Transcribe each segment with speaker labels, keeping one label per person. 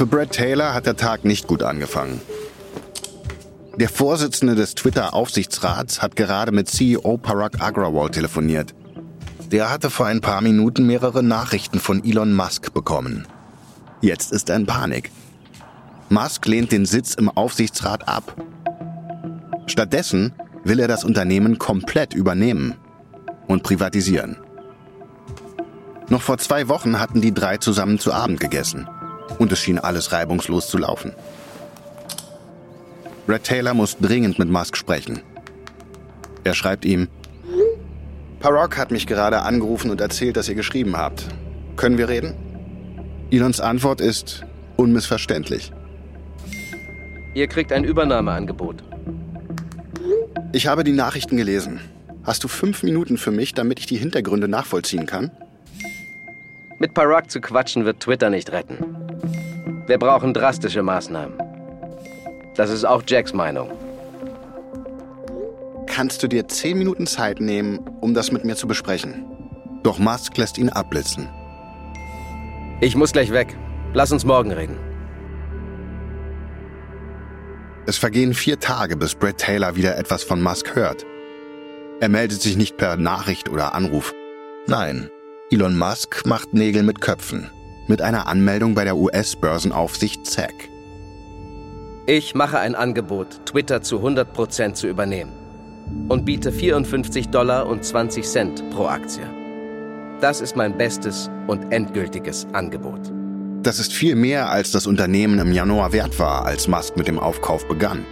Speaker 1: Für Brad Taylor hat der Tag nicht gut angefangen. Der Vorsitzende des Twitter-Aufsichtsrats hat gerade mit CEO Parag Agrawal telefoniert. Der hatte vor ein paar Minuten mehrere Nachrichten von Elon Musk bekommen. Jetzt ist er in Panik. Musk lehnt den Sitz im Aufsichtsrat ab. Stattdessen will er das Unternehmen komplett übernehmen und privatisieren. Noch vor zwei Wochen hatten die drei zusammen zu Abend gegessen und es schien alles reibungslos zu laufen. Red Taylor muss dringend mit Musk sprechen. Er schreibt ihm, Parok hat mich gerade angerufen und erzählt, dass ihr geschrieben habt. Können wir reden? Elons Antwort ist unmissverständlich.
Speaker 2: Ihr kriegt ein Übernahmeangebot.
Speaker 1: Ich habe die Nachrichten gelesen. Hast du fünf Minuten für mich, damit ich die Hintergründe nachvollziehen kann?
Speaker 2: Mit Parag zu quatschen wird Twitter nicht retten. Wir brauchen drastische Maßnahmen. Das ist auch Jacks Meinung.
Speaker 1: Kannst du dir zehn Minuten Zeit nehmen, um das mit mir zu besprechen? Doch Musk lässt ihn abblitzen.
Speaker 2: Ich muss gleich weg. Lass uns morgen reden.
Speaker 1: Es vergehen vier Tage, bis Brett Taylor wieder etwas von Musk hört. Er meldet sich nicht per Nachricht oder Anruf. Nein, Elon Musk macht Nägel mit Köpfen. Mit einer Anmeldung bei der US-Börsenaufsicht SEC.
Speaker 2: Ich mache ein Angebot, Twitter zu 100% zu übernehmen. Und biete 54 Dollar und 20 Cent pro Aktie. Das ist mein bestes und endgültiges Angebot.
Speaker 1: Das ist viel mehr, als das Unternehmen im Januar wert war, als Musk mit dem Aufkauf begann.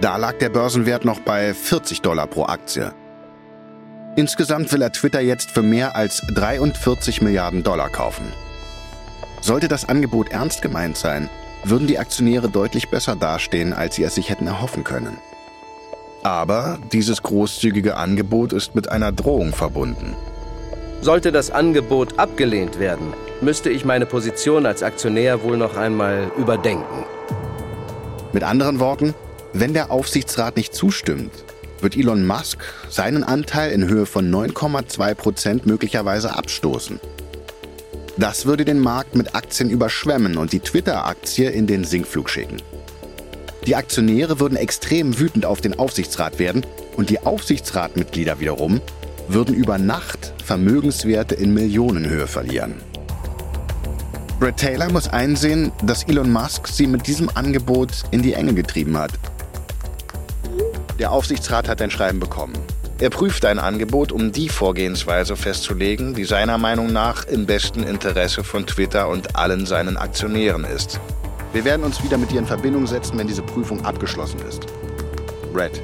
Speaker 1: Da lag der Börsenwert noch bei 40 Dollar pro Aktie. Insgesamt will er Twitter jetzt für mehr als 43 Milliarden Dollar kaufen. Sollte das Angebot ernst gemeint sein, würden die Aktionäre deutlich besser dastehen, als sie es sich hätten erhoffen können. Aber dieses großzügige Angebot ist mit einer Drohung verbunden.
Speaker 2: Sollte das Angebot abgelehnt werden, müsste ich meine Position als Aktionär wohl noch einmal überdenken.
Speaker 1: Mit anderen Worten, wenn der Aufsichtsrat nicht zustimmt, wird Elon Musk seinen Anteil in Höhe von 9,2 Prozent möglicherweise abstoßen. Das würde den Markt mit Aktien überschwemmen und die Twitter-Aktie in den Sinkflug schicken. Die Aktionäre würden extrem wütend auf den Aufsichtsrat werden und die Aufsichtsratmitglieder wiederum würden über Nacht Vermögenswerte in Millionenhöhe verlieren. Brett Taylor muss einsehen, dass Elon Musk sie mit diesem Angebot in die Enge getrieben hat. Der Aufsichtsrat hat ein Schreiben bekommen. Er prüft ein Angebot, um die Vorgehensweise festzulegen, die seiner Meinung nach im besten Interesse von Twitter und allen seinen Aktionären ist. Wir werden uns wieder mit dir in Verbindung setzen, wenn diese Prüfung abgeschlossen ist. Brett.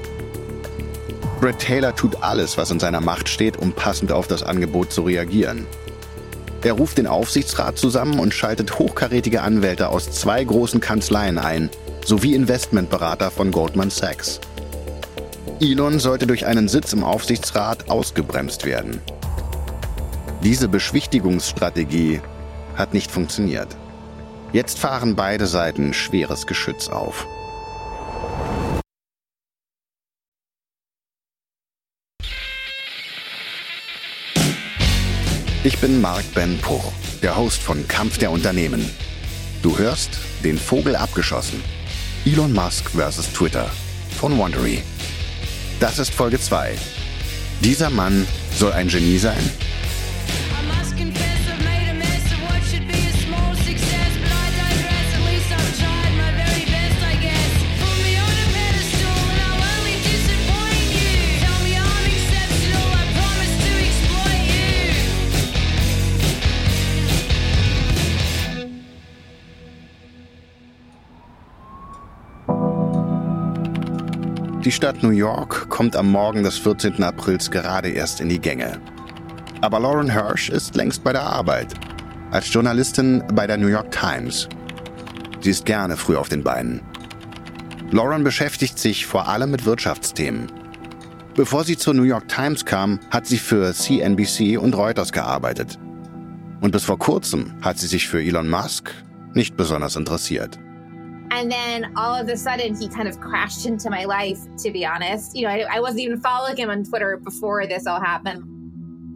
Speaker 1: Brett Taylor tut alles, was in seiner Macht steht, um passend auf das Angebot zu reagieren. Er ruft den Aufsichtsrat zusammen und schaltet hochkarätige Anwälte aus zwei großen Kanzleien ein, sowie Investmentberater von Goldman Sachs. Elon sollte durch einen Sitz im Aufsichtsrat ausgebremst werden. Diese Beschwichtigungsstrategie hat nicht funktioniert. Jetzt fahren beide Seiten schweres Geschütz auf. Ich bin Mark Ben Puch, der Host von Kampf der Unternehmen. Du hörst den Vogel abgeschossen. Elon Musk vs. Twitter von Wondery. Das ist Folge 2. Dieser Mann soll ein Genie sein? Die Stadt New York kommt am Morgen des 14. Aprils gerade erst in die Gänge. Aber Lauren Hirsch ist längst bei der Arbeit. Als Journalistin bei der New York Times. Sie ist gerne früh auf den Beinen. Lauren beschäftigt sich vor allem mit Wirtschaftsthemen. Bevor sie zur New York Times kam, hat sie für CNBC und Reuters gearbeitet. Und bis vor kurzem hat sie sich für Elon Musk nicht besonders interessiert.
Speaker 3: And then all of a sudden, he kind of crashed into my life, to be honest. You know, I, I wasn't even following him on Twitter before this all happened.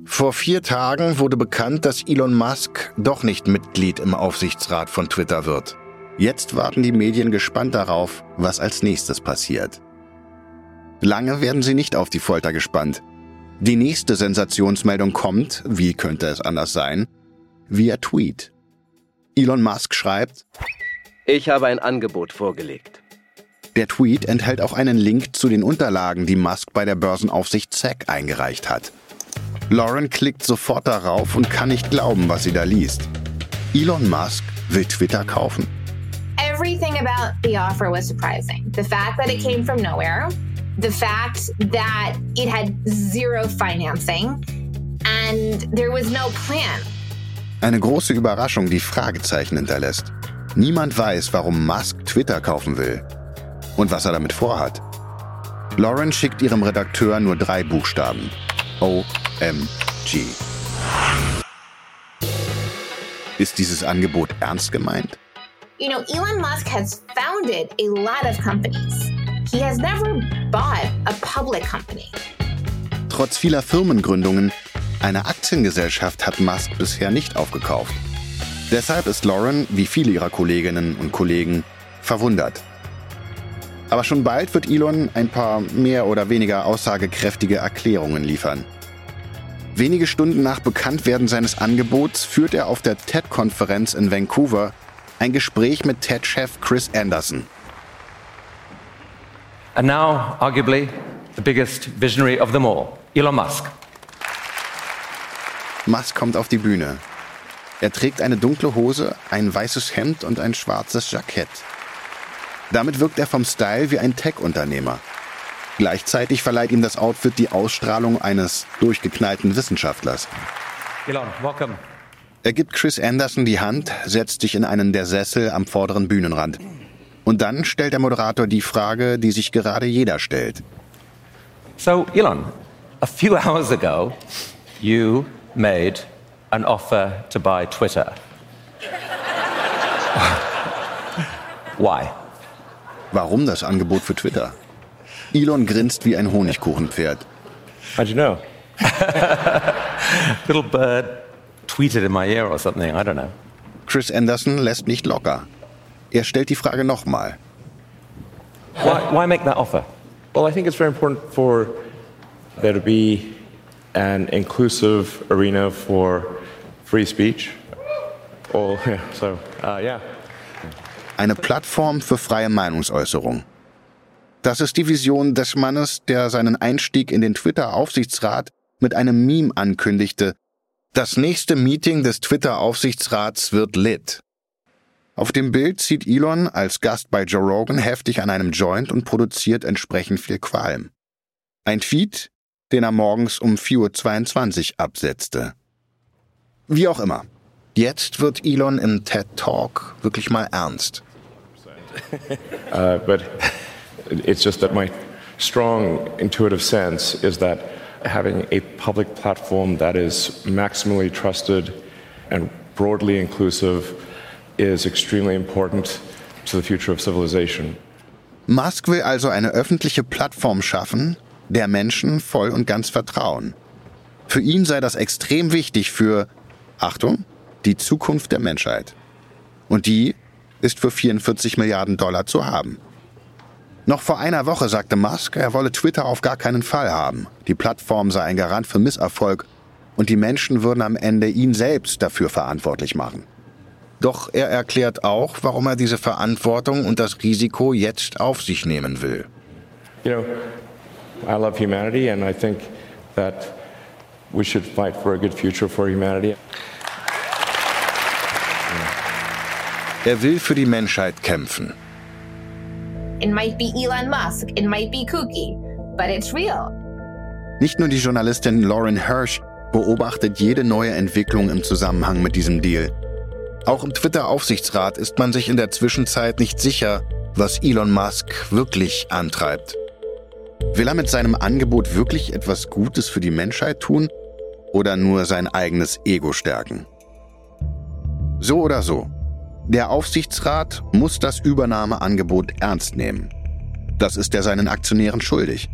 Speaker 1: Vor vier Tagen wurde bekannt, dass Elon Musk doch nicht Mitglied im Aufsichtsrat von Twitter wird. Jetzt warten die Medien gespannt darauf, was als nächstes passiert. Lange werden sie nicht auf die Folter gespannt. Die nächste Sensationsmeldung kommt, wie könnte es anders sein, via Tweet. Elon Musk schreibt,
Speaker 2: Ich habe ein Angebot vorgelegt.
Speaker 1: der Tweet enthält auch einen Link zu den Unterlagen, die Musk bei der Börsenaufsicht SEC eingereicht hat. Lauren klickt sofort darauf und kann nicht glauben, was sie da liest. Elon Musk will Twitter kaufen.
Speaker 3: Everything about the offer was surprising. The fact that it came from nowhere, the fact that it had zero financing, and there was no plan.
Speaker 1: Eine große Überraschung, die Fragezeichen hinterlässt. Niemand weiß, warum Musk Twitter kaufen will und was er damit vorhat. Lauren schickt ihrem Redakteur nur drei Buchstaben. OMG. Ist dieses Angebot ernst gemeint?
Speaker 3: You know, Elon Musk has founded a lot of companies. He has never bought a public company.
Speaker 1: Trotz vieler Firmengründungen, eine Aktiengesellschaft hat Musk bisher nicht aufgekauft. Deshalb ist Lauren, wie viele ihrer Kolleginnen und Kollegen, verwundert. Aber schon bald wird Elon ein paar mehr oder weniger aussagekräftige Erklärungen liefern. Wenige Stunden nach Bekanntwerden seines Angebots führt er auf der TED-Konferenz in Vancouver ein Gespräch mit TED-Chef Chris Anderson.
Speaker 4: And now, arguably, the biggest visionary of them all, Elon Musk.
Speaker 1: Musk kommt auf die Bühne. Er trägt eine dunkle Hose, ein weißes Hemd und ein schwarzes Jackett. Damit wirkt er vom Style wie ein Tech-Unternehmer. Gleichzeitig verleiht ihm das Outfit die Ausstrahlung eines durchgeknallten Wissenschaftlers.
Speaker 4: Elon, welcome.
Speaker 1: Er gibt Chris Anderson die Hand, setzt sich in einen der Sessel am vorderen Bühnenrand. Und dann stellt der Moderator die Frage, die sich gerade jeder stellt.
Speaker 4: So, Elon, a few hours ago, you made an offer to buy Twitter. Why?
Speaker 1: Warum das Angebot für Twitter? Elon grinst wie ein Honigkuchenpferd.
Speaker 4: How'd you know? Little bird tweeted in my ear or something, I don't know.
Speaker 1: Chris Anderson lässt nicht locker. Er stellt die Frage nochmal.
Speaker 4: Why, why make that offer?
Speaker 5: Well, I think it's very important for there to be an inclusive arena for free speech. Oh, yeah, so, uh, yeah.
Speaker 1: Eine Plattform für freie Meinungsäußerung. Das ist die Vision des Mannes, der seinen Einstieg in den Twitter-Aufsichtsrat mit einem Meme ankündigte. Das nächste Meeting des Twitter-Aufsichtsrats wird lit. Auf dem Bild zieht Elon als Gast bei Joe Rogan heftig an einem Joint und produziert entsprechend viel Qualm. Ein Tweet, den er morgens um 4.22 Uhr absetzte. Wie auch immer. Jetzt wird Elon im TED Talk wirklich mal ernst.
Speaker 5: Uh, but it's just that my strong intuitive sense is that having a public platform that is maximally trusted and broadly inclusive is extremely important to the future of civilization.
Speaker 1: Musk will also eine öffentliche Plattform schaffen, der Menschen voll und ganz vertrauen. Für ihn sei das extrem wichtig für, Achtung, die Zukunft der Menschheit. Und die ist für 44 Milliarden Dollar zu haben. Noch vor einer Woche sagte Musk, er wolle Twitter auf gar keinen Fall haben. Die Plattform sei ein Garant für Misserfolg und die Menschen würden am Ende ihn selbst dafür verantwortlich machen. Doch er erklärt auch, warum er diese Verantwortung und das Risiko jetzt auf sich nehmen will.
Speaker 5: You know, I love humanity, and I think that we should fight for a good future for humanity.
Speaker 1: Er will für die Menschheit kämpfen.
Speaker 3: It might be Elon Musk, it might be kooky, but it's real.
Speaker 1: Nicht nur die Journalistin Lauren Hirsch beobachtet jede neue Entwicklung im Zusammenhang mit diesem Deal. Auch im Twitter-Aufsichtsrat ist man sich in der Zwischenzeit nicht sicher, was Elon Musk wirklich antreibt. Will er mit seinem Angebot wirklich etwas Gutes für die Menschheit tun oder nur sein eigenes Ego stärken? So oder so, der Aufsichtsrat muss das Übernahmeangebot ernst nehmen. Das ist er seinen Aktionären schuldig.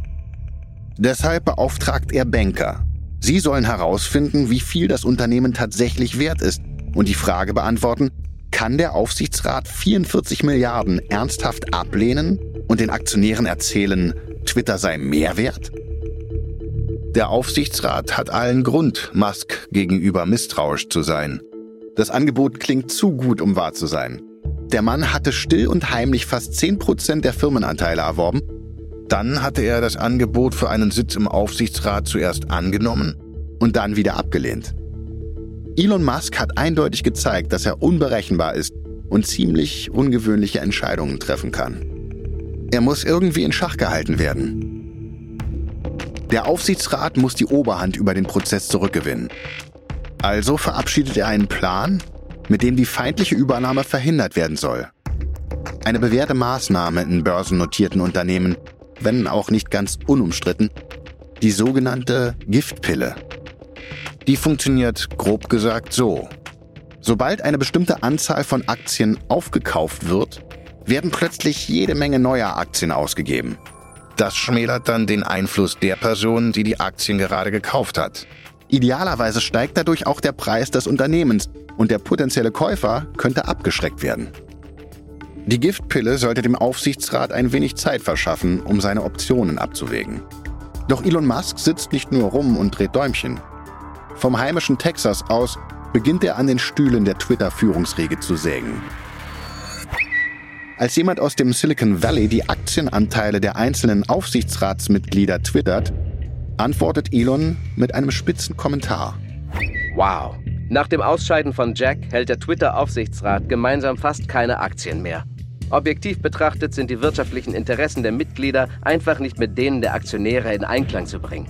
Speaker 1: Deshalb beauftragt er Banker. Sie sollen herausfinden, wie viel das Unternehmen tatsächlich wert ist und die Frage beantworten, kann der Aufsichtsrat 44 Milliarden ernsthaft ablehnen und den Aktionären erzählen, Twitter sei mehr wert? Der Aufsichtsrat hat allen Grund, Musk gegenüber misstrauisch zu sein. Das Angebot klingt zu gut, um wahr zu sein. Der Mann hatte still und heimlich fast 10% der Firmenanteile erworben. Dann hatte er das Angebot für einen Sitz im Aufsichtsrat zuerst angenommen und dann wieder abgelehnt. Elon Musk hat eindeutig gezeigt, dass er unberechenbar ist und ziemlich ungewöhnliche Entscheidungen treffen kann. Er muss irgendwie in Schach gehalten werden. Der Aufsichtsrat muss die Oberhand über den Prozess zurückgewinnen. Also verabschiedet er einen Plan, mit dem die feindliche Übernahme verhindert werden soll. Eine bewährte Maßnahme in börsennotierten Unternehmen, wenn auch nicht ganz unumstritten, die sogenannte Giftpille. Die funktioniert grob gesagt so. Sobald eine bestimmte Anzahl von Aktien aufgekauft wird, werden plötzlich jede Menge neuer Aktien ausgegeben. Das schmälert dann den Einfluss der Person, die die Aktien gerade gekauft hat. Idealerweise steigt dadurch auch der Preis des Unternehmens und der potenzielle Käufer könnte abgeschreckt werden. Die Giftpille sollte dem Aufsichtsrat ein wenig Zeit verschaffen, um seine Optionen abzuwägen. Doch Elon Musk sitzt nicht nur rum und dreht Däumchen. Vom heimischen Texas aus beginnt er an den Stühlen der Twitter-Führungsriege zu sägen. Als jemand aus dem Silicon Valley die Aktienanteile der einzelnen Aufsichtsratsmitglieder twittert, antwortet Elon mit einem spitzen Kommentar.
Speaker 2: Wow. Nach dem Ausscheiden von Jack hält der Twitter-Aufsichtsrat gemeinsam fast keine Aktien mehr. Objektiv betrachtet sind die wirtschaftlichen Interessen der Mitglieder einfach nicht mit denen der Aktionäre in Einklang zu bringen.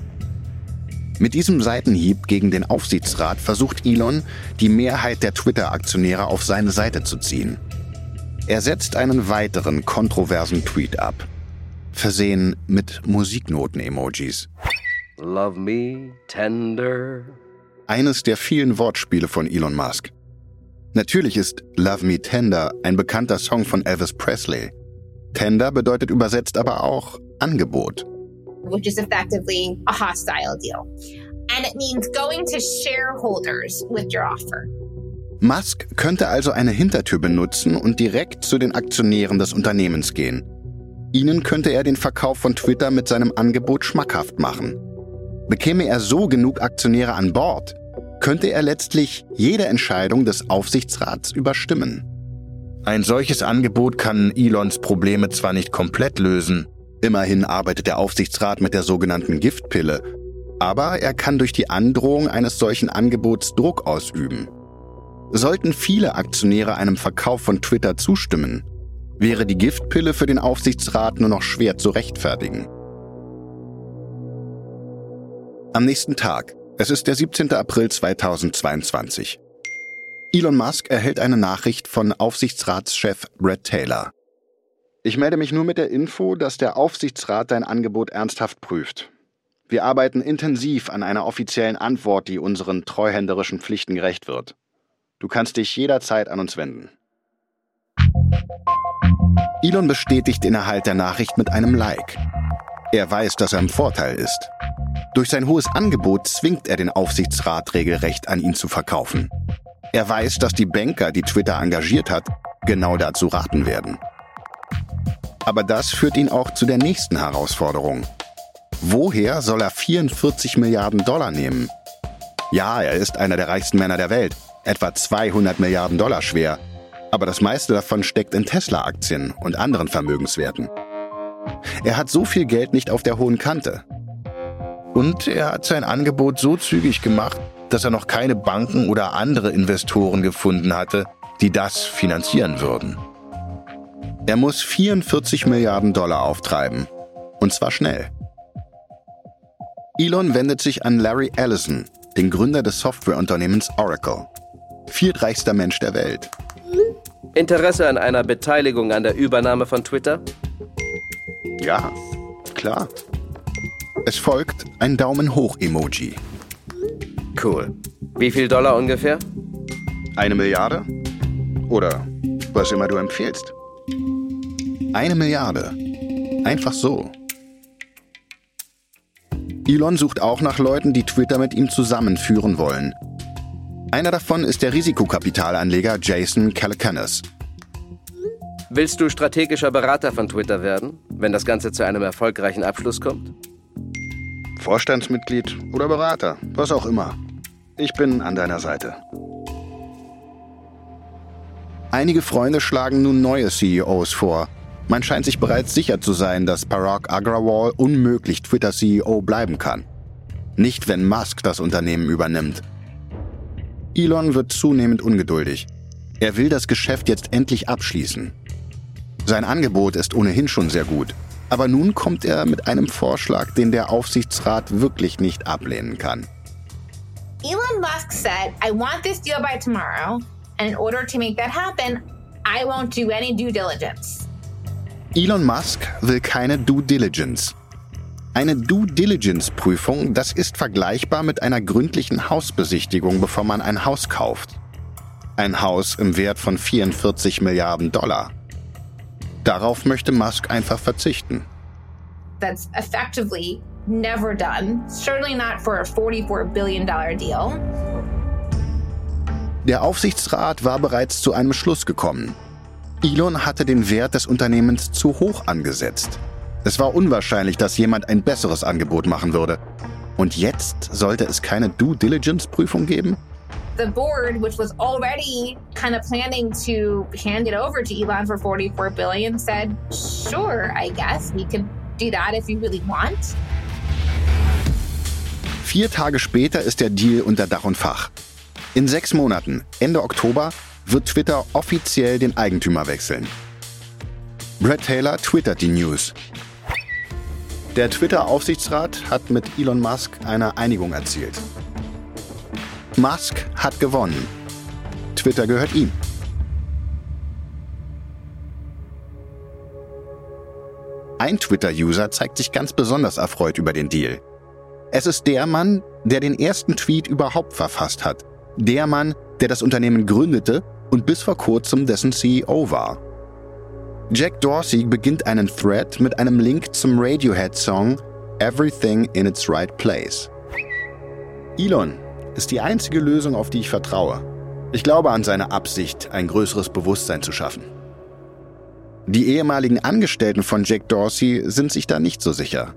Speaker 1: Mit diesem Seitenhieb gegen den Aufsichtsrat versucht Elon, die Mehrheit der Twitter-Aktionäre auf seine Seite zu ziehen. Er setzt einen weiteren kontroversen Tweet ab, versehen mit Musiknoten-Emojis.
Speaker 2: Love me tender.
Speaker 1: Eines der vielen Wortspiele von Elon Musk. Natürlich ist Love Me Tender ein bekannter Song von Elvis Presley. Tender bedeutet übersetzt aber auch Angebot.
Speaker 3: which is effectively a hostile deal. And it means going to shareholders with your offer.
Speaker 1: Musk könnte also eine Hintertür benutzen und direkt zu den Aktionären des Unternehmens gehen. Ihnen könnte er den Verkauf von Twitter mit seinem Angebot schmackhaft machen. Bekäme er so genug Aktionäre an Bord, könnte er letztlich jede Entscheidung des Aufsichtsrats überstimmen. Ein solches Angebot kann Elons Probleme zwar nicht komplett lösen, immerhin arbeitet der Aufsichtsrat mit der sogenannten Giftpille, aber er kann durch die Androhung eines solchen Angebots Druck ausüben. Sollten viele Aktionäre einem Verkauf von Twitter zustimmen, wäre die Giftpille für den Aufsichtsrat nur noch schwer zu rechtfertigen. Am nächsten Tag, es ist der 17. April 2022. Elon Musk erhält eine Nachricht von Aufsichtsratschef Brett Taylor. Ich melde mich nur mit der Info, dass der Aufsichtsrat dein Angebot ernsthaft prüft. Wir arbeiten intensiv an einer offiziellen Antwort, die unseren treuhänderischen Pflichten gerecht wird. Du kannst dich jederzeit an uns wenden. Elon bestätigt den Erhalt der Nachricht mit einem Like. Er weiß, dass er im Vorteil ist. Durch sein hohes Angebot zwingt er den Aufsichtsrat regelrecht an ihn zu verkaufen. Er weiß, dass die Banker, die Twitter engagiert hat, genau dazu raten werden. Aber das führt ihn auch zu der nächsten Herausforderung. Woher soll er 44 Milliarden Dollar nehmen? Ja, er ist einer der reichsten Männer der Welt, etwa 200 Milliarden Dollar schwer. Aber das meiste davon steckt in Tesla-Aktien und anderen Vermögenswerten. Er hat so viel Geld nicht auf der hohen Kante. Und er hat sein Angebot so zügig gemacht, dass er noch keine Banken oder andere Investoren gefunden hatte, die das finanzieren würden. Er muss 44 Milliarden Dollar auftreiben. Und zwar schnell. Elon wendet sich an Larry Ellison, den Gründer des Softwareunternehmens Oracle. Viertreichster Mensch der Welt.
Speaker 2: Interesse an einer Beteiligung an der Übernahme von Twitter?
Speaker 1: Ja, klar. Es folgt ein Daumen hoch Emoji.
Speaker 2: Cool. Wie viel Dollar ungefähr?
Speaker 1: Eine Milliarde? Oder was immer du empfiehlst. Eine Milliarde. Einfach so. Elon sucht auch nach Leuten, die Twitter mit ihm zusammenführen wollen. Einer davon ist der Risikokapitalanleger Jason Calacanis.
Speaker 2: Willst du strategischer Berater von Twitter werden, wenn das Ganze zu einem erfolgreichen Abschluss kommt?
Speaker 1: Vorstandsmitglied oder Berater, was auch immer. Ich bin an deiner Seite. Einige Freunde schlagen nun neue CEOs vor. Man scheint sich bereits sicher zu sein, dass Parag Agrawal unmöglich Twitter-CEO bleiben kann. Nicht, wenn Musk das Unternehmen übernimmt. Elon wird zunehmend ungeduldig. Er will das Geschäft jetzt endlich abschließen. Sein Angebot ist ohnehin schon sehr gut. Aber nun kommt er mit einem Vorschlag, den der Aufsichtsrat wirklich nicht ablehnen kann.
Speaker 3: Elon Musk said, I want this deal by tomorrow. And in order to make that happen, I won't do any due diligence.
Speaker 1: Elon Musk will keine Due Diligence. Eine Due Diligence-Prüfung, das ist vergleichbar mit einer gründlichen Hausbesichtigung, bevor man ein Haus kauft. Ein Haus im Wert von 44 Milliarden Dollar. Darauf möchte Musk einfach verzichten.
Speaker 3: That's effectively never done, certainly not for a $44 billion deal.
Speaker 1: Der Aufsichtsrat war bereits zu einem Schluss gekommen. Elon hatte den Wert des Unternehmens zu hoch angesetzt. Es war unwahrscheinlich, dass jemand ein besseres Angebot machen würde. Und jetzt sollte es keine Due Diligence-Prüfung geben?
Speaker 3: The board, which was already kind of planning to hand it over to Elon for 44 billion, said, "Sure, I guess we could do that if you really want."
Speaker 1: Vier Tage später ist der Deal unter Dach und Fach. In sechs Monaten, Ende Oktober, wird Twitter offiziell den Eigentümer wechseln. Brad Taylor twittert die News. Der Twitter-Aufsichtsrat hat mit Elon Musk eine Einigung erzielt. Musk hat gewonnen. Twitter gehört ihm. Ein Twitter-User zeigt sich ganz besonders erfreut über den Deal. Es ist der Mann, der den ersten Tweet überhaupt verfasst hat. Der Mann, der das Unternehmen gründete und bis vor kurzem dessen CEO war. Jack Dorsey beginnt einen Thread mit einem Link zum Radiohead-Song Everything in its Right Place. Elon ist die einzige Lösung, auf die ich vertraue. Ich glaube an seine Absicht, ein größeres Bewusstsein zu schaffen. Die ehemaligen Angestellten von Jack Dorsey sind sich da nicht so sicher.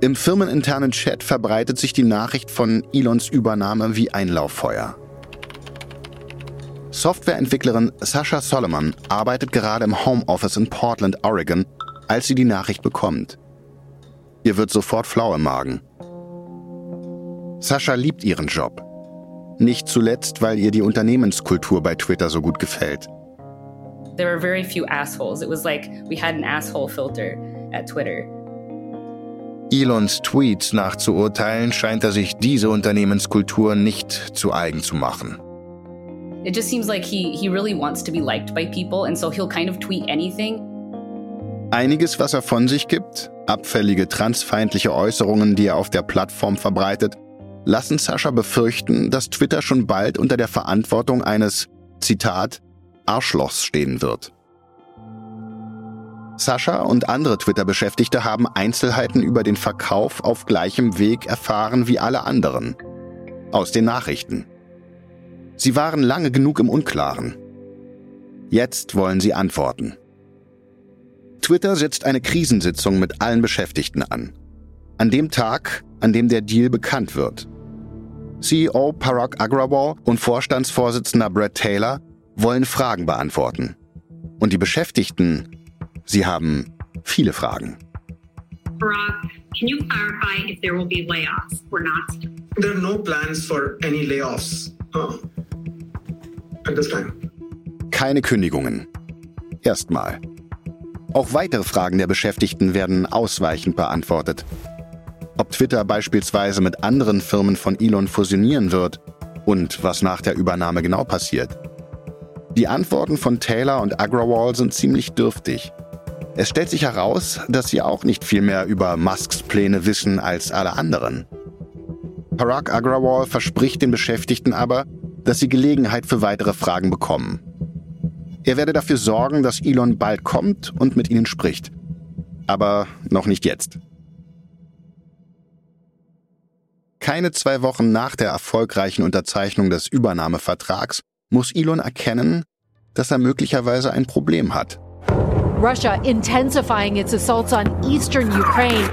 Speaker 1: Im firmeninternen Chat verbreitet sich die Nachricht von Elons Übernahme wie ein Lauffeuer. Softwareentwicklerin Sasha Solomon arbeitet gerade im Homeoffice in Portland, Oregon, als sie die Nachricht bekommt. Ihr wird sofort flau im Magen. Sascha liebt ihren Job. Nicht zuletzt, weil ihr die Unternehmenskultur bei Twitter so gut gefällt.
Speaker 6: There were very few assholes. It was like we had an asshole filter at Twitter.
Speaker 1: Elons Tweets nachzuurteilen, scheint er sich diese Unternehmenskultur nicht zu eigen zu machen.
Speaker 6: It just seems like he he really wants to be liked by people and so he'll kind of tweet anything.
Speaker 1: Einiges, was er von sich gibt, abfällige transfeindliche Äußerungen, die er auf der Plattform verbreitet, lassen Sascha befürchten, dass Twitter schon bald unter der Verantwortung eines, Zitat, Arschlochs stehen wird. Sascha und andere Twitter-Beschäftigte haben Einzelheiten über den Verkauf auf gleichem Weg erfahren wie alle anderen. Aus den Nachrichten. Sie waren lange genug im Unklaren. Jetzt wollen sie antworten. Twitter setzt eine Krisensitzung mit allen Beschäftigten an. An dem Tag, an dem der Deal bekannt wird. CEO Parag Agrawal und Vorstandsvorsitzender Brad Taylor wollen Fragen beantworten. Und die Beschäftigten, sie haben viele Fragen.
Speaker 7: Parag, can you clarify if there will be layoffs or not?
Speaker 8: There are no plans for any layoffs uh, this time.
Speaker 1: Keine Kündigungen. Erstmal. Auch weitere Fragen der Beschäftigten werden ausweichend beantwortet. Ob Twitter beispielsweise mit anderen Firmen von Elon fusionieren wird und was nach der Übernahme genau passiert. Die Antworten von Taylor und Agrawal sind ziemlich dürftig. Es stellt sich heraus, dass sie auch nicht viel mehr über Musks Pläne wissen als alle anderen. Parag Agrawal verspricht den Beschäftigten aber, dass sie Gelegenheit für weitere Fragen bekommen. Er werde dafür sorgen, dass Elon bald kommt und mit ihnen spricht. Aber noch nicht jetzt. Keine zwei Wochen nach der erfolgreichen Unterzeichnung des Übernahmevertrags muss Elon erkennen, dass er möglicherweise ein Problem hat.
Speaker 9: Russia intensifying its assaults on eastern Ukraine.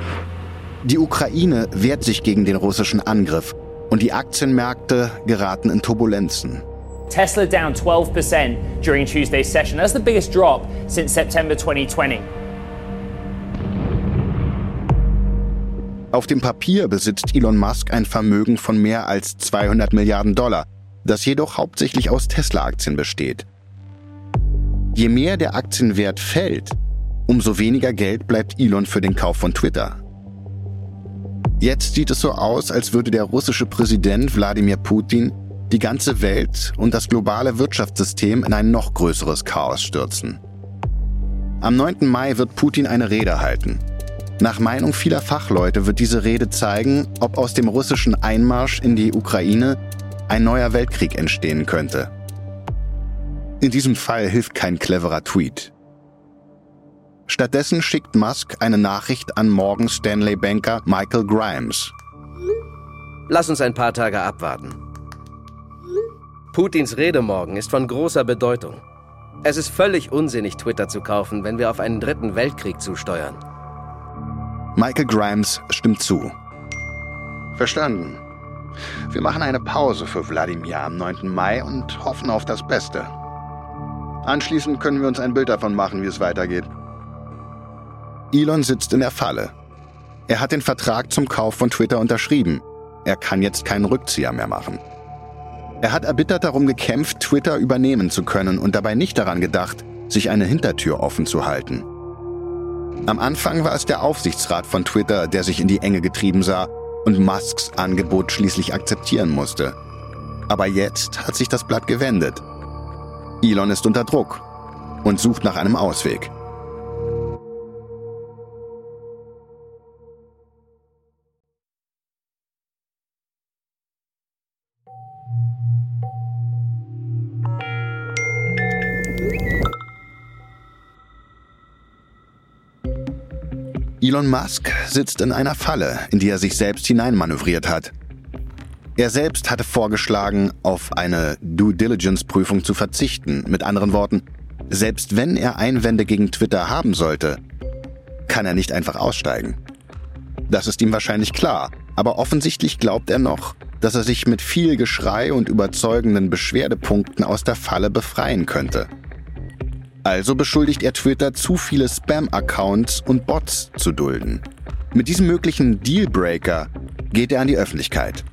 Speaker 1: Die Ukraine wehrt sich gegen den russischen Angriff und die Aktienmärkte geraten in Turbulenzen.
Speaker 10: Tesla down 12% during Tuesday's session. That's the biggest drop since September 2020.
Speaker 1: Auf dem Papier besitzt Elon Musk ein Vermögen von mehr als 200 Milliarden Dollar, das jedoch hauptsächlich aus Tesla-Aktien besteht. Je mehr der Aktienwert fällt, umso weniger Geld bleibt Elon für den Kauf von Twitter. Jetzt sieht es so aus, als würde der russische Präsident Wladimir Putin die ganze Welt und das globale Wirtschaftssystem in ein noch größeres Chaos stürzen. Am 9. Mai wird Putin eine Rede halten. Nach Meinung vieler Fachleute wird diese Rede zeigen, ob aus dem russischen Einmarsch in die Ukraine ein neuer Weltkrieg entstehen könnte. In diesem Fall hilft kein cleverer Tweet. Stattdessen schickt Musk eine Nachricht an Morgan Stanley Banker Michael Grimes.
Speaker 2: Lass uns ein paar Tage abwarten. Putins Rede morgen ist von großer Bedeutung. Es ist völlig unsinnig, Twitter zu kaufen, wenn wir auf einen dritten Weltkrieg zusteuern.
Speaker 1: Michael Grimes stimmt zu. Verstanden. Wir machen eine Pause für Wladimir am 9. Mai und hoffen auf das Beste. Anschließend können wir uns ein Bild davon machen, wie es weitergeht. Elon sitzt in der Falle. Er hat den Vertrag zum Kauf von Twitter unterschrieben. Er kann jetzt keinen Rückzieher mehr machen. Er hat erbittert darum gekämpft, Twitter übernehmen zu können und dabei nicht daran gedacht, sich eine Hintertür offen zu halten. Am Anfang war es der Aufsichtsrat von Twitter, der sich in die Enge getrieben sah und Musks Angebot schließlich akzeptieren musste. Aber jetzt hat sich das Blatt gewendet. Elon ist unter Druck und sucht nach einem Ausweg. Elon Musk sitzt in einer Falle, in die er sich selbst hineinmanövriert hat. Er selbst hatte vorgeschlagen, auf eine Due Diligence-Prüfung zu verzichten. Mit anderen Worten, selbst wenn er Einwände gegen Twitter haben sollte, kann er nicht einfach aussteigen. Das ist ihm wahrscheinlich klar, aber offensichtlich glaubt er noch, dass er sich mit viel Geschrei und überzeugenden Beschwerdepunkten aus der Falle befreien könnte. Also beschuldigt er Twitter, zu viele Spam-Accounts und Bots zu dulden. Mit diesem möglichen Dealbreaker geht er an die Öffentlichkeit.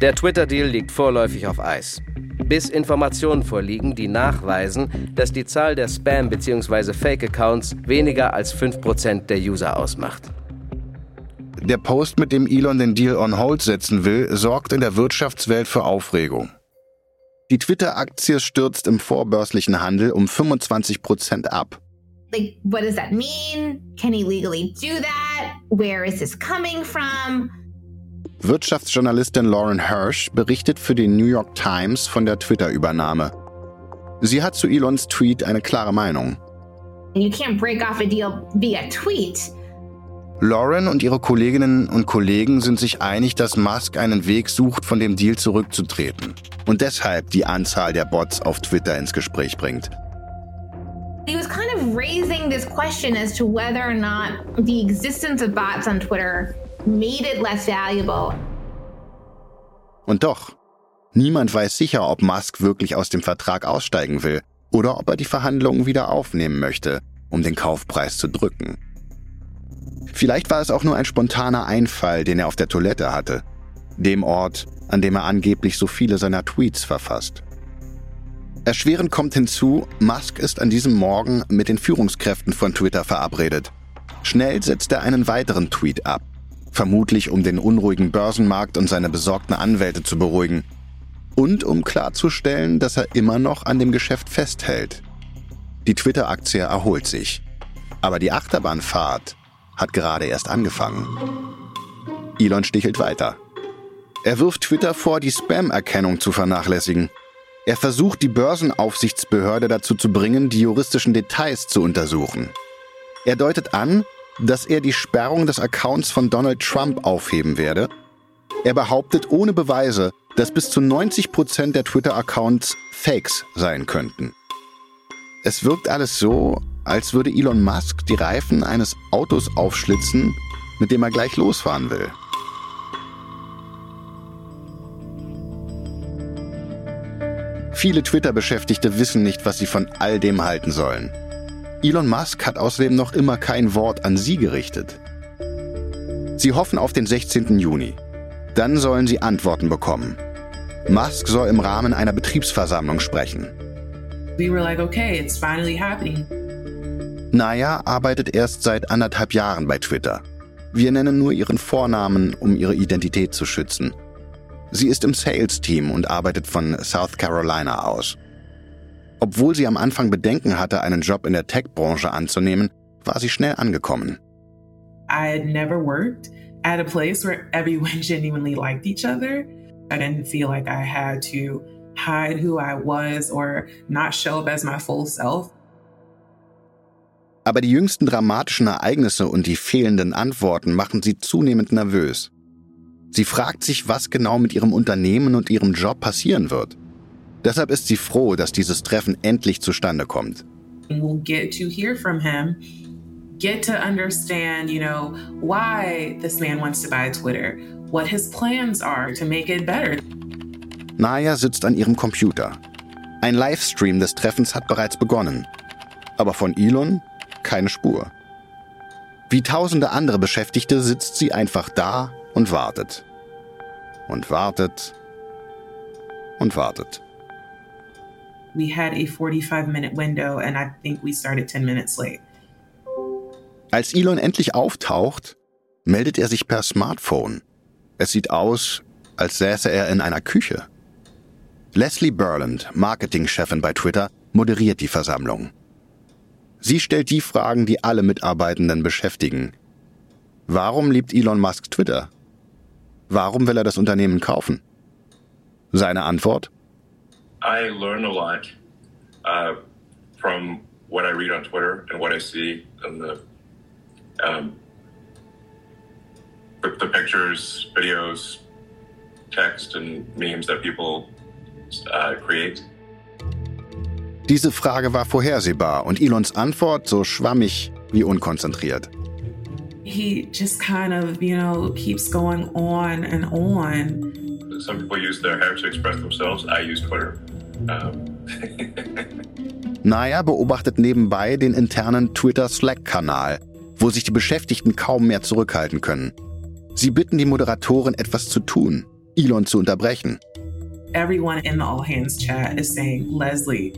Speaker 2: Der Twitter-Deal liegt vorläufig auf Eis. Bis Informationen vorliegen, die nachweisen, dass die Zahl der Spam- bzw. Fake-Accounts weniger als 5% der User ausmacht.
Speaker 1: Der Post, mit dem Elon den Deal on hold setzen will, sorgt in der Wirtschaftswelt für Aufregung. Die Twitter-Aktie stürzt im vorbörslichen Handel um 25 Prozent ab.
Speaker 3: Like, what does that mean? Can he legally do that? Where is this coming from?
Speaker 1: Wirtschaftsjournalistin Lauren Hirsch berichtet für die New York Times von der Twitter-Übernahme. Sie hat zu Elons Tweet eine klare Meinung.
Speaker 3: You can't break off a deal via tweet.
Speaker 1: Lauren und ihre Kolleginnen und Kollegen sind sich einig, dass Musk einen Weg sucht, von dem Deal zurückzutreten und deshalb die Anzahl der Bots auf Twitter ins Gespräch bringt.
Speaker 3: He was kind of raising this question as to whether or not the existence of bots on Twitter made it less valuable.
Speaker 1: Und doch, niemand weiß sicher, ob Musk wirklich aus dem Vertrag aussteigen will oder ob er die Verhandlungen wieder aufnehmen möchte, um den Kaufpreis zu drücken. Vielleicht war es auch nur ein spontaner Einfall, den er auf der Toilette hatte, dem Ort, an dem er angeblich so viele seiner Tweets verfasst. Erschwerend kommt hinzu, Musk ist an diesem Morgen mit den Führungskräften von Twitter verabredet. Schnell setzt er einen weiteren Tweet ab. Vermutlich um den unruhigen Börsenmarkt und seine besorgten Anwälte zu beruhigen. Und um klarzustellen, dass er immer noch an dem Geschäft festhält. Die Twitter-Aktie erholt sich. Aber die Achterbahnfahrt hat gerade erst angefangen. Elon stichelt weiter. Er wirft Twitter vor, die Spam-Erkennung zu vernachlässigen. Er versucht, die Börsenaufsichtsbehörde dazu zu bringen, die juristischen Details zu untersuchen. Er deutet an, dass er die Sperrung des Accounts von Donald Trump aufheben werde. Er behauptet ohne Beweise, dass bis zu 90 Prozent der Twitter-Accounts Fakes sein könnten. Es wirkt alles so, als würde Elon Musk die Reifen eines Autos aufschlitzen, mit dem er gleich losfahren will. Viele Twitter-Beschäftigte wissen nicht, was sie von all dem halten sollen. Elon Musk hat außerdem noch immer kein Wort an sie gerichtet. Sie hoffen auf den 16. Juni. Dann sollen sie Antworten bekommen. Musk soll im Rahmen einer Betriebsversammlung sprechen.
Speaker 11: We were like, okay, it's finally happening.
Speaker 1: Naya arbeitet erst seit anderthalb Jahren bei Twitter. Wir nennen nur ihren Vornamen, um ihre Identität zu schützen. Sie ist im Sales-Team und arbeitet von South Carolina aus. Obwohl sie am Anfang Bedenken hatte, einen Job in der Tech-Branche anzunehmen, war sie schnell angekommen.
Speaker 11: I had never worked at a place where everyone genuinely liked each other. I didn't feel like I had to hide who I was or not show up as my full self.
Speaker 1: Aber die jüngsten dramatischen Ereignisse und die fehlenden Antworten machen sie zunehmend nervös. Sie fragt sich, was genau mit ihrem Unternehmen und ihrem Job passieren wird. Deshalb ist sie froh, dass dieses Treffen endlich zustande kommt.
Speaker 11: We'll get to hear from him, get to understand, you know, why this man wants to buy Twitter, what his plans are to make it better.
Speaker 1: Naya sitzt an ihrem Computer. Ein Livestream des Treffens hat bereits begonnen. Aber von Elon keine Spur. Wie tausende andere Beschäftigte sitzt sie einfach da und wartet. Und wartet. Und wartet.
Speaker 11: We had a 45 minute window and I think we started 10 minutes late.
Speaker 1: Als Elon endlich auftaucht, meldet er sich per Smartphone. Es sieht aus, als säße er in einer Küche. Leslie Burland, Marketingchefin bei Twitter, moderiert die Versammlung. Sie stellt die Fragen, die alle Mitarbeitenden beschäftigen. Warum liebt Elon Musk Twitter? Warum will er das Unternehmen kaufen? Seine Antwort?
Speaker 5: I learn a lot uh, from what I read on Twitter and what I see in the um, the, the pictures, videos, text, and memes that people uh, create.
Speaker 1: Diese Frage war vorhersehbar und Elons Antwort so schwammig wie unkonzentriert.
Speaker 11: He just kind of, you know, keeps going on and on.
Speaker 5: Some people use their hair to express themselves. I use Twitter. Um,
Speaker 1: Naya beobachtet nebenbei den internen Twitter-Slack-Kanal, wo sich die Beschäftigten kaum mehr zurückhalten können. Sie bitten die Moderatorin, etwas zu tun, Elon zu unterbrechen.
Speaker 11: Everyone in the all hands chat is saying, Leslie,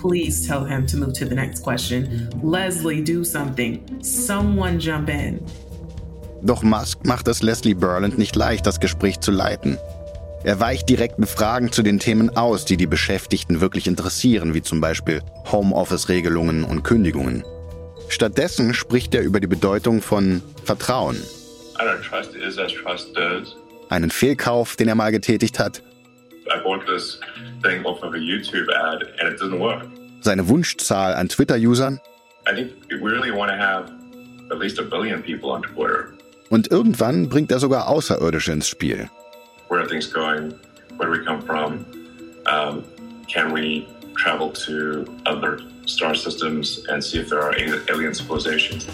Speaker 11: please tell him to move to the next question. Leslie, do something. Someone jump in.
Speaker 1: Doch Musk macht es Leslie Burland nicht leicht, das Gespräch zu leiten. Er weicht direkten Fragen zu den Themen aus, die die Beschäftigten wirklich interessieren, wie zum Beispiel Homeoffice-Regelungen und Kündigungen. Stattdessen spricht er über die Bedeutung von Vertrauen,
Speaker 5: I don't trust is as trust does.
Speaker 1: einen Fehlkauf, den er mal getätigt hat,
Speaker 5: I bought this thing off of a YouTube ad and it doesn't work.
Speaker 1: seine Wunschzahl an Twitter-Usern
Speaker 5: I think we really want to have at least a billion people on Twitter.
Speaker 1: und irgendwann bringt er sogar Außerirdische ins Spiel.
Speaker 5: Where are things going? Where do we come from? Um, can we travel to other star systems and see if there are alien civilizations?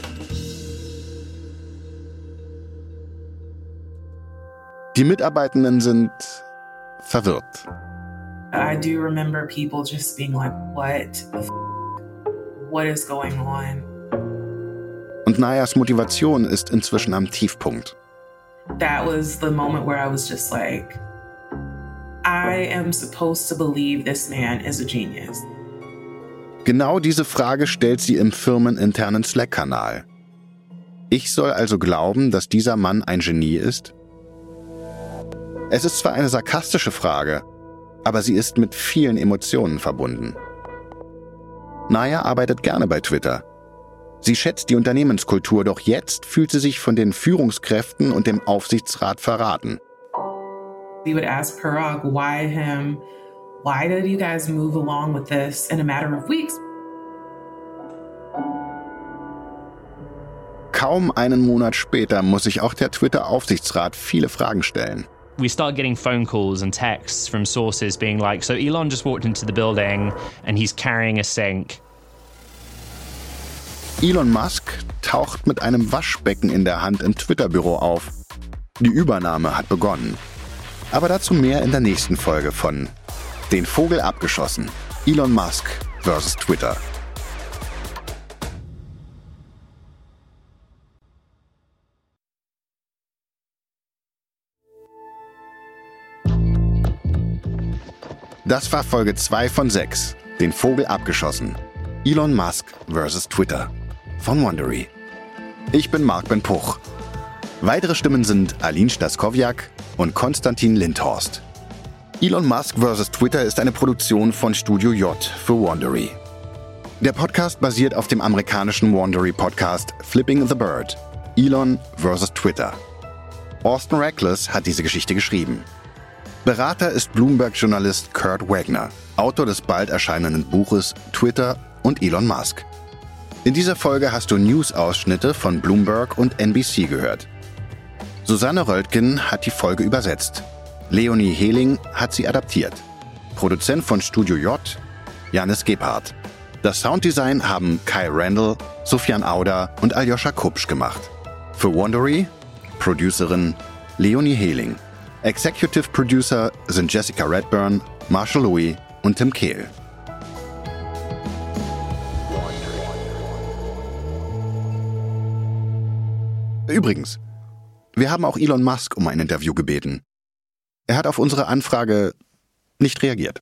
Speaker 1: Die Mitarbeitenden sind verwirrt.
Speaker 11: I do remember people just being like, what the f- What is going on?
Speaker 1: Und Nayas Motivation ist inzwischen am Tiefpunkt.
Speaker 11: That was the moment where I was just like, I am supposed to believe this man is a genius.
Speaker 1: Genau diese Frage stellt sie im firmeninternen Slack-Kanal. Ich soll also glauben, dass dieser Mann ein Genie ist? Es ist zwar eine sarkastische Frage, aber sie ist mit vielen Emotionen verbunden. Naya arbeitet gerne bei Twitter. Sie schätzt die Unternehmenskultur, doch jetzt fühlt sie sich von den Führungskräften und dem Aufsichtsrat verraten.
Speaker 11: We would ask Parag why him, why did you guys move along with this in a matter of weeks?
Speaker 1: Kaum einen Monat später muss sich auch der Twitter-Aufsichtsrat viele Fragen stellen.
Speaker 12: We start getting phone calls and texts from sources being like, so Elon just walked into the building and he's carrying a sink.
Speaker 1: Elon Musk taucht mit einem Waschbecken in der Hand im Twitter-Büro auf. Die Übernahme hat begonnen. Aber dazu mehr in der nächsten Folge von Den Vogel abgeschossen. Elon Musk vs. Twitter. Das war Folge 2 von 6. Den Vogel abgeschossen. Elon Musk vs. Twitter. Von Wondery. Ich bin Marc Ben Puch. Weitere Stimmen sind Aline Staskowiak und Konstantin Lindhorst. Elon Musk vs. Twitter ist eine Produktion von Studio J für Wondery. Der Podcast basiert auf dem amerikanischen Wondery-Podcast Flipping the Bird. Elon vs. Twitter. Austin Reckless hat diese Geschichte geschrieben. Berater ist Bloomberg-Journalist Kurt Wagner, Autor des bald erscheinenden Buches Twitter und Elon Musk. In dieser Folge hast du News-Ausschnitte von Bloomberg und NBC gehört. Susanne Röltgen hat die Folge übersetzt. Leonie Hehling hat sie adaptiert. Produzent von Studio J, Janis Gebhardt. Das Sounddesign haben Kai Randall, Sufjan Auda und Aljoscha Kupsch gemacht. Für Wondery, Producerin Leonie Hehling. Executive Producer sind Jessica Redburn, Marshall Louis und Tim Kehl. Übrigens, wir haben auch Elon Musk um ein Interview gebeten. Er hat auf unsere Anfrage nicht reagiert.